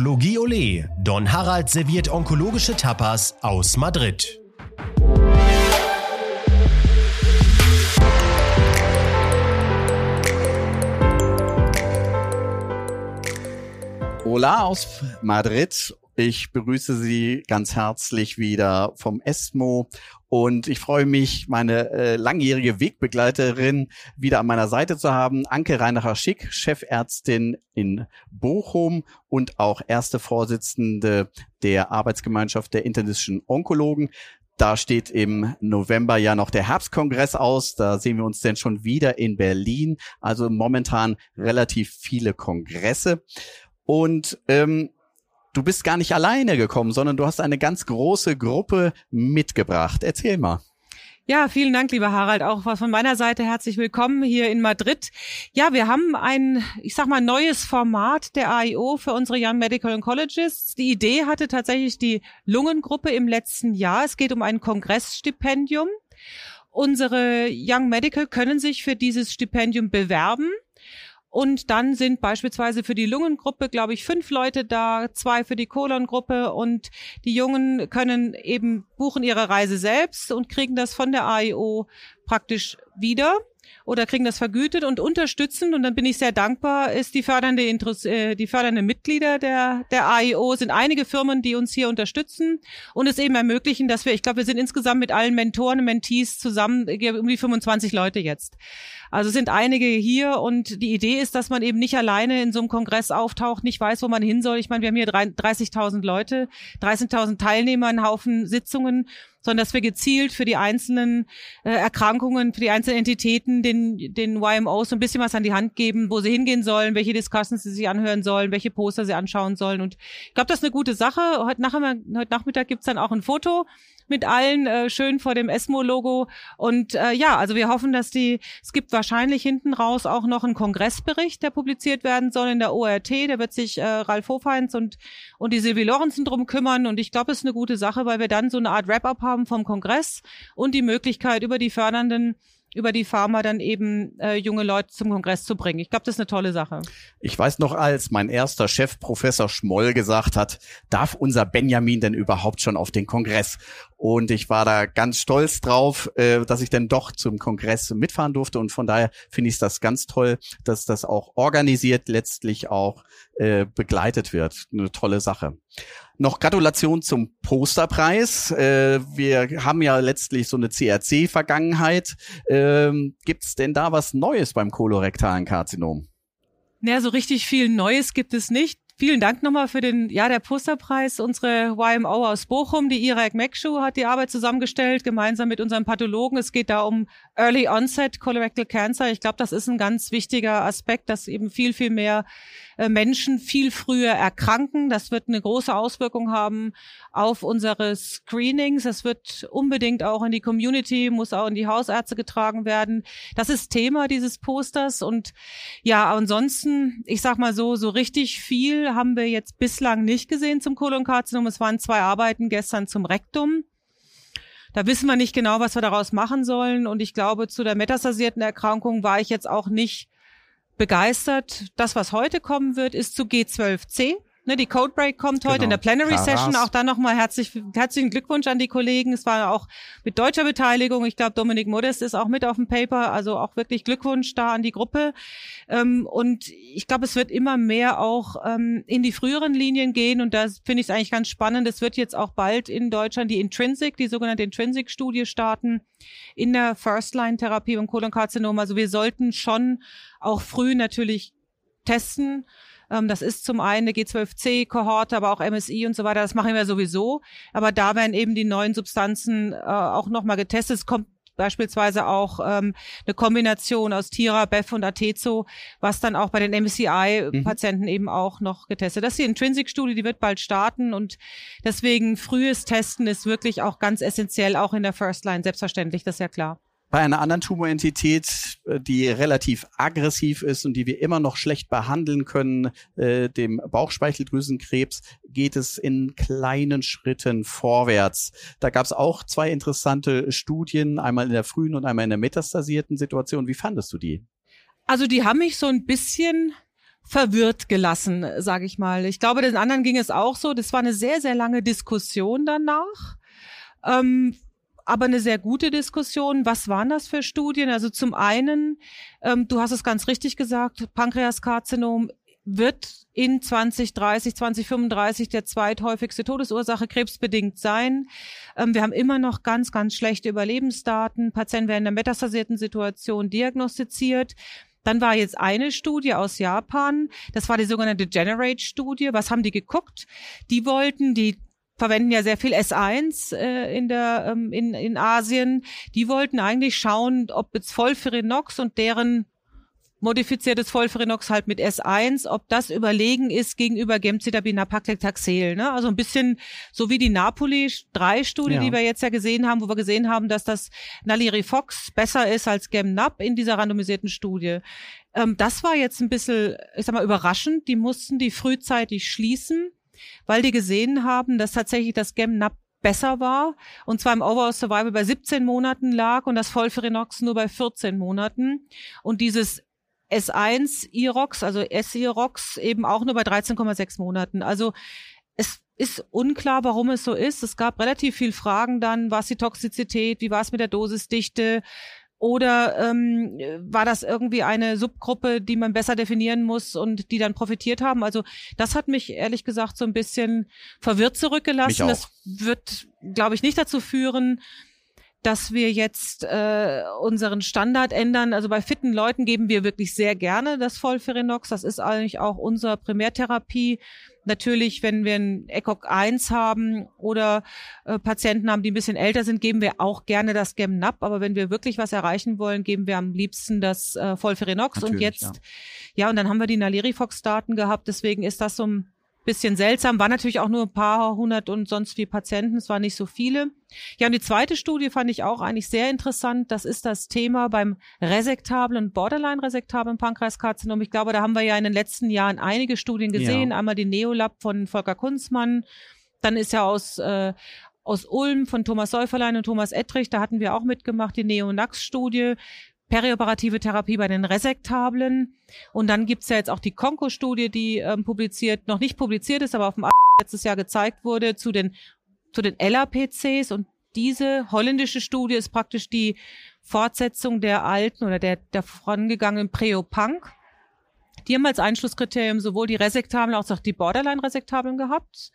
Onkologie Ole. Don Harald serviert onkologische Tapas aus Madrid. Hola aus Madrid. Ich begrüße Sie ganz herzlich wieder vom ESMO und ich freue mich, meine äh, langjährige Wegbegleiterin wieder an meiner Seite zu haben. Anke Reinacher-Schick, Chefärztin in Bochum und auch erste Vorsitzende der Arbeitsgemeinschaft der internistischen Onkologen. Da steht im November ja noch der Herbstkongress aus. Da sehen wir uns denn schon wieder in Berlin. Also momentan relativ viele Kongresse. Und ähm, du bist gar nicht alleine gekommen, sondern du hast eine ganz große Gruppe mitgebracht. Erzähl mal. Ja, vielen Dank, lieber Harald. Auch von meiner Seite herzlich willkommen hier in Madrid. Ja, wir haben ein, ich sag mal, neues Format der AIO für unsere Young Medical Oncologists. Die Idee hatte tatsächlich die Lungengruppe im letzten Jahr. Es geht um ein Kongressstipendium. Unsere Young Medical können sich für dieses Stipendium bewerben. Und dann sind beispielsweise für die Lungengruppe, glaube ich, fünf Leute da, zwei für die Kolongruppe. Und die Jungen können eben buchen ihre Reise selbst und kriegen das von der AIO praktisch wieder oder kriegen das vergütet und unterstützen. Und dann bin ich sehr dankbar, ist die fördernde, Interess äh, die fördernde Mitglieder der, der AIO, sind einige Firmen, die uns hier unterstützen und es eben ermöglichen, dass wir, ich glaube, wir sind insgesamt mit allen Mentoren Mentees zusammen um die 25 Leute jetzt. Also sind einige hier und die Idee ist, dass man eben nicht alleine in so einem Kongress auftaucht, nicht weiß, wo man hin soll. Ich meine, wir haben hier 30.000 Leute, 30.000 Teilnehmer, einen Haufen Sitzungen sondern dass wir gezielt für die einzelnen äh, Erkrankungen, für die einzelnen Entitäten den, den YMOs so ein bisschen was an die Hand geben, wo sie hingehen sollen, welche Discussions sie sich anhören sollen, welche Poster sie anschauen sollen. Und ich glaube, das ist eine gute Sache. Heute, nach, heute Nachmittag gibt's dann auch ein Foto mit allen äh, schön vor dem ESMO-Logo. Und äh, ja, also wir hoffen, dass die, es gibt wahrscheinlich hinten raus auch noch einen Kongressbericht, der publiziert werden soll in der ORT. Da wird sich äh, Ralf Hofheinz und, und die Silvi Lorenzen drum kümmern. Und ich glaube, es ist eine gute Sache, weil wir dann so eine Art Wrap-up haben vom Kongress und die Möglichkeit über die fördernden über die Pharma dann eben äh, junge Leute zum Kongress zu bringen. Ich glaube, das ist eine tolle Sache. Ich weiß noch, als mein erster Chef, Professor Schmoll, gesagt hat, darf unser Benjamin denn überhaupt schon auf den Kongress? Und ich war da ganz stolz drauf, äh, dass ich denn doch zum Kongress mitfahren durfte. Und von daher finde ich das ganz toll, dass das auch organisiert letztlich auch äh, begleitet wird. Eine tolle Sache. Noch Gratulation zum Posterpreis. Äh, wir haben ja letztlich so eine CRC-Vergangenheit. Ähm, Gibt es denn da was Neues beim kolorektalen Karzinom? Naja, so richtig viel Neues gibt es nicht. Vielen Dank nochmal für den, ja, der Posterpreis. Unsere YMO aus Bochum, die Irak Mekshu, hat die Arbeit zusammengestellt, gemeinsam mit unserem Pathologen. Es geht da um Early Onset Colorectal Cancer. Ich glaube, das ist ein ganz wichtiger Aspekt, dass eben viel, viel mehr Menschen viel früher erkranken. Das wird eine große Auswirkung haben auf unsere Screenings. Das wird unbedingt auch in die Community, muss auch in die Hausärzte getragen werden. Das ist Thema dieses Posters. Und ja, ansonsten, ich sag mal so, so richtig viel haben wir jetzt bislang nicht gesehen zum Kolonkarzinom. Es waren zwei Arbeiten gestern zum Rektum. Da wissen wir nicht genau, was wir daraus machen sollen. Und ich glaube, zu der metastasierten Erkrankung war ich jetzt auch nicht begeistert. Das, was heute kommen wird, ist zu G12C. Ne, die Codebreak kommt heute genau. in der Plenary Karas. Session. Auch da nochmal herzlich, herzlichen Glückwunsch an die Kollegen. Es war auch mit deutscher Beteiligung. Ich glaube, Dominik Modest ist auch mit auf dem Paper. Also auch wirklich Glückwunsch da an die Gruppe. Ähm, und ich glaube, es wird immer mehr auch ähm, in die früheren Linien gehen. Und da finde ich es eigentlich ganz spannend. Es wird jetzt auch bald in Deutschland die Intrinsic, die sogenannte Intrinsic-Studie starten in der First-Line-Therapie beim Kolonkarzinom. Also wir sollten schon auch früh natürlich testen. Ähm, das ist zum einen eine G12C-Kohorte, aber auch MSI und so weiter. Das machen wir sowieso. Aber da werden eben die neuen Substanzen äh, auch nochmal getestet. Es kommt beispielsweise auch ähm, eine Kombination aus Tira, Bef und Atezo, was dann auch bei den MCI-Patienten mhm. eben auch noch getestet. Das ist die Intrinsic-Studie, die wird bald starten und deswegen frühes Testen ist wirklich auch ganz essentiell, auch in der First Line, selbstverständlich, das ist ja klar. Bei einer anderen Tumorentität, äh, die relativ aggressiv ist und die wir immer noch schlecht behandeln können, äh, dem Bauchspeicheldrüsenkrebs, geht es in kleinen Schritten vorwärts. Da gab es auch zwei interessante Studien, einmal in der frühen und einmal in der metastasierten Situation. Wie fandest du die? Also die haben mich so ein bisschen verwirrt gelassen, sage ich mal. Ich glaube, den anderen ging es auch so. Das war eine sehr, sehr lange Diskussion danach. Ähm, aber eine sehr gute Diskussion. Was waren das für Studien? Also zum einen, ähm, du hast es ganz richtig gesagt, Pankreaskarzinom wird in 2030, 2035 der zweithäufigste Todesursache krebsbedingt sein. Ähm, wir haben immer noch ganz, ganz schlechte Überlebensdaten. Patienten werden in der metastasierten Situation diagnostiziert. Dann war jetzt eine Studie aus Japan, das war die sogenannte Generate-Studie. Was haben die geguckt? Die wollten die verwenden ja sehr viel S1 äh, in der ähm, in, in Asien. Die wollten eigentlich schauen, ob jetzt Volferinox und deren modifiziertes Volferinox halt mit S1, ob das überlegen ist gegenüber Gemcitabina Paclitaxel. Ne? Also ein bisschen so wie die Napoli-3-Studie, ja. die wir jetzt ja gesehen haben, wo wir gesehen haben, dass das Nalirifox besser ist als Gemnap in dieser randomisierten Studie. Ähm, das war jetzt ein bisschen, ich sag mal, überraschend. Die mussten die frühzeitig schließen, weil die gesehen haben, dass tatsächlich das Gemnap besser war und zwar im Overall Survival bei 17 Monaten lag und das Volferinox nur bei 14 Monaten und dieses S1 Irox, also S-Irox eben auch nur bei 13,6 Monaten. Also es ist unklar, warum es so ist. Es gab relativ viel Fragen dann, was die Toxizität, wie war es mit der Dosisdichte, oder ähm, war das irgendwie eine Subgruppe, die man besser definieren muss und die dann profitiert haben? Also das hat mich ehrlich gesagt so ein bisschen verwirrt zurückgelassen. Das wird, glaube ich, nicht dazu führen, dass wir jetzt äh, unseren Standard ändern. Also bei fitten Leuten geben wir wirklich sehr gerne das Vollferinox. Das ist eigentlich auch unsere Primärtherapie. Natürlich, wenn wir ein ECOG 1 haben oder äh, Patienten haben, die ein bisschen älter sind, geben wir auch gerne das Gemnap. Aber wenn wir wirklich was erreichen wollen, geben wir am liebsten das äh, Vollferinox. Natürlich, und jetzt, ja. ja, und dann haben wir die Nalerifox-Daten gehabt. Deswegen ist das so ein bisschen seltsam. War natürlich auch nur ein paar hundert und sonst wie Patienten. Es waren nicht so viele. Ja, und die zweite Studie fand ich auch eigentlich sehr interessant. Das ist das Thema beim resektablen, borderline-resektablen Pankreaskarzinom. Ich glaube, da haben wir ja in den letzten Jahren einige Studien gesehen. Ja. Einmal die Neolab von Volker Kunzmann. Dann ist ja aus, äh, aus Ulm von Thomas Säuferlein und Thomas Ettrich, da hatten wir auch mitgemacht, die Neonax-Studie perioperative Therapie bei den Resektablen. Und dann gibt's ja jetzt auch die Konko-Studie, die ähm, publiziert, noch nicht publiziert ist, aber auf dem letztes Jahr gezeigt wurde zu den, zu den LAPCs. Und diese holländische Studie ist praktisch die Fortsetzung der alten oder der, der vorangegangenen Preopunk. Die haben als Einschlusskriterium sowohl die Resektablen als auch die Borderline-Resektablen gehabt.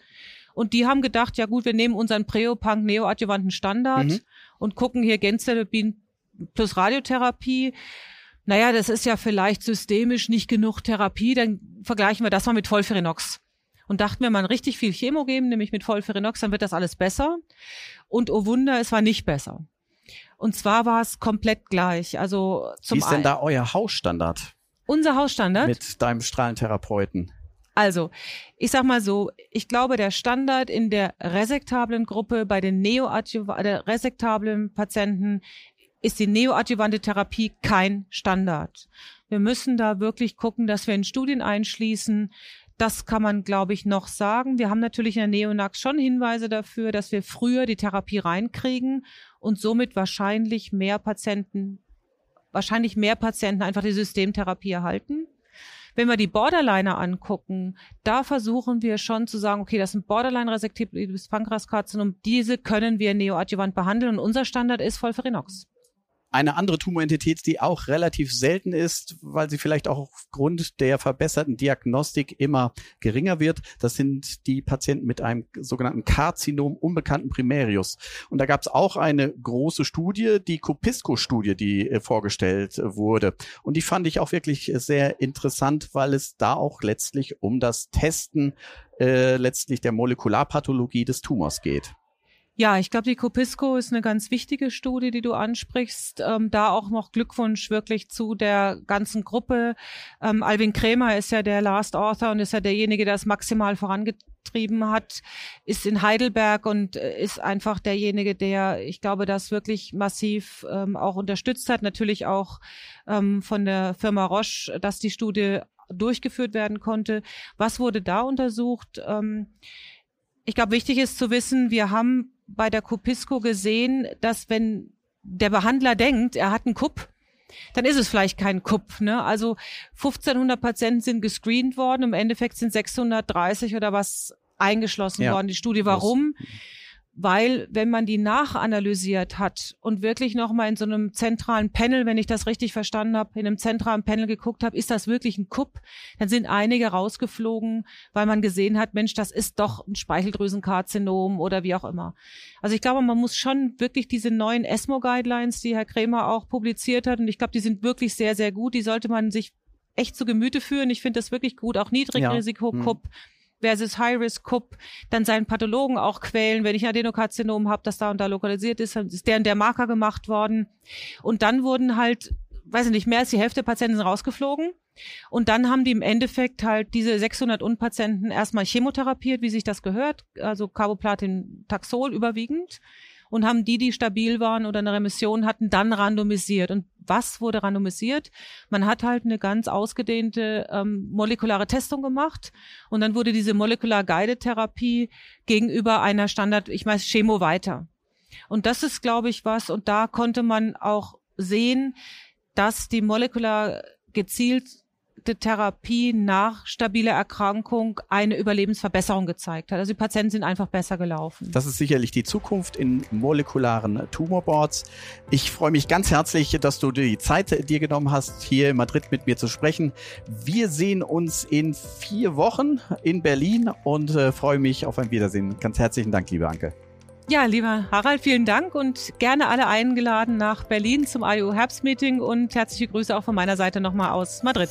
Und die haben gedacht, ja gut, wir nehmen unseren Preopunk neoadjuvanten Standard mhm. und gucken hier Genztherapien plus Radiotherapie. Naja, das ist ja vielleicht systemisch nicht genug Therapie, dann vergleichen wir das mal mit Volferinox. Und dachten wir mal richtig viel Chemo geben, nämlich mit Volferinox, dann wird das alles besser. Und oh Wunder, es war nicht besser. Und zwar war es komplett gleich. Also zum Wie ist denn da euer Hausstandard? Unser Hausstandard? Mit deinem Strahlentherapeuten. Also, ich sag mal so, ich glaube, der Standard in der resektablen Gruppe bei den neoadjuvalen resektablen Patienten ist die neoadjuvante Therapie kein Standard. Wir müssen da wirklich gucken, dass wir in Studien einschließen. Das kann man, glaube ich, noch sagen. Wir haben natürlich in der Neonax schon Hinweise dafür, dass wir früher die Therapie reinkriegen und somit wahrscheinlich mehr Patienten, wahrscheinlich mehr Patienten einfach die Systemtherapie erhalten. Wenn wir die Borderliner angucken, da versuchen wir schon zu sagen, okay, das sind Borderline-resektibles Pankreaskarzinom, diese können wir neoadjuvant behandeln und unser Standard ist Volferinox eine andere Tumorentität, die auch relativ selten ist, weil sie vielleicht auch aufgrund der verbesserten Diagnostik immer geringer wird. Das sind die Patienten mit einem sogenannten Karzinom unbekannten Primarius. Und da gab es auch eine große Studie, die Copisco-Studie, die äh, vorgestellt wurde. Und die fand ich auch wirklich sehr interessant, weil es da auch letztlich um das Testen äh, letztlich der Molekularpathologie des Tumors geht. Ja, ich glaube, die Copisco ist eine ganz wichtige Studie, die du ansprichst. Ähm, da auch noch Glückwunsch wirklich zu der ganzen Gruppe. Ähm, Alvin Krämer ist ja der Last Author und ist ja derjenige, der es maximal vorangetrieben hat, ist in Heidelberg und äh, ist einfach derjenige, der, ich glaube, das wirklich massiv ähm, auch unterstützt hat. Natürlich auch ähm, von der Firma Roche, dass die Studie durchgeführt werden konnte. Was wurde da untersucht? Ähm, ich glaube, wichtig ist zu wissen, wir haben bei der Copisco gesehen, dass wenn der Behandler denkt, er hat einen Kupp, dann ist es vielleicht kein KUP. Ne? Also 1500 Patienten sind gescreent worden, im Endeffekt sind 630 oder was eingeschlossen ja. worden, die Studie. Warum? Das weil wenn man die nachanalysiert hat und wirklich nochmal in so einem zentralen Panel, wenn ich das richtig verstanden habe, in einem zentralen Panel geguckt habe, ist das wirklich ein Kupp, dann sind einige rausgeflogen, weil man gesehen hat, Mensch, das ist doch ein Speicheldrüsenkarzinom oder wie auch immer. Also ich glaube, man muss schon wirklich diese neuen ESMO-Guidelines, die Herr Krämer auch publiziert hat, und ich glaube, die sind wirklich sehr, sehr gut, die sollte man sich echt zu Gemüte führen. Ich finde das wirklich gut, auch Niedrigrisiko-Kupp. Ja. Hm versus High-Risk-Cup, dann seinen Pathologen auch quälen, wenn ich ein Adenokarzinom habe, das da und da lokalisiert ist, dann ist der und der Marker gemacht worden. Und dann wurden halt, weiß ich nicht, mehr als die Hälfte der Patienten sind rausgeflogen. Und dann haben die im Endeffekt halt diese 600 Unpatienten erstmal chemotherapiert, wie sich das gehört, also Carboplatin, Taxol überwiegend und haben die, die stabil waren oder eine Remission hatten, dann randomisiert. Und was wurde randomisiert? Man hat halt eine ganz ausgedehnte ähm, molekulare Testung gemacht und dann wurde diese Molecular Guided Therapie gegenüber einer Standard, ich weiß, Chemo weiter. Und das ist, glaube ich, was, und da konnte man auch sehen, dass die Molecular gezielt direkte Therapie nach stabiler Erkrankung eine Überlebensverbesserung gezeigt hat. Also die Patienten sind einfach besser gelaufen. Das ist sicherlich die Zukunft in molekularen Tumorboards. Ich freue mich ganz herzlich, dass du die Zeit dir genommen hast, hier in Madrid mit mir zu sprechen. Wir sehen uns in vier Wochen in Berlin und äh, freue mich auf ein Wiedersehen. Ganz herzlichen Dank, liebe Anke. Ja, lieber Harald, vielen Dank und gerne alle eingeladen nach Berlin zum IO Herbstmeeting und herzliche Grüße auch von meiner Seite nochmal aus Madrid.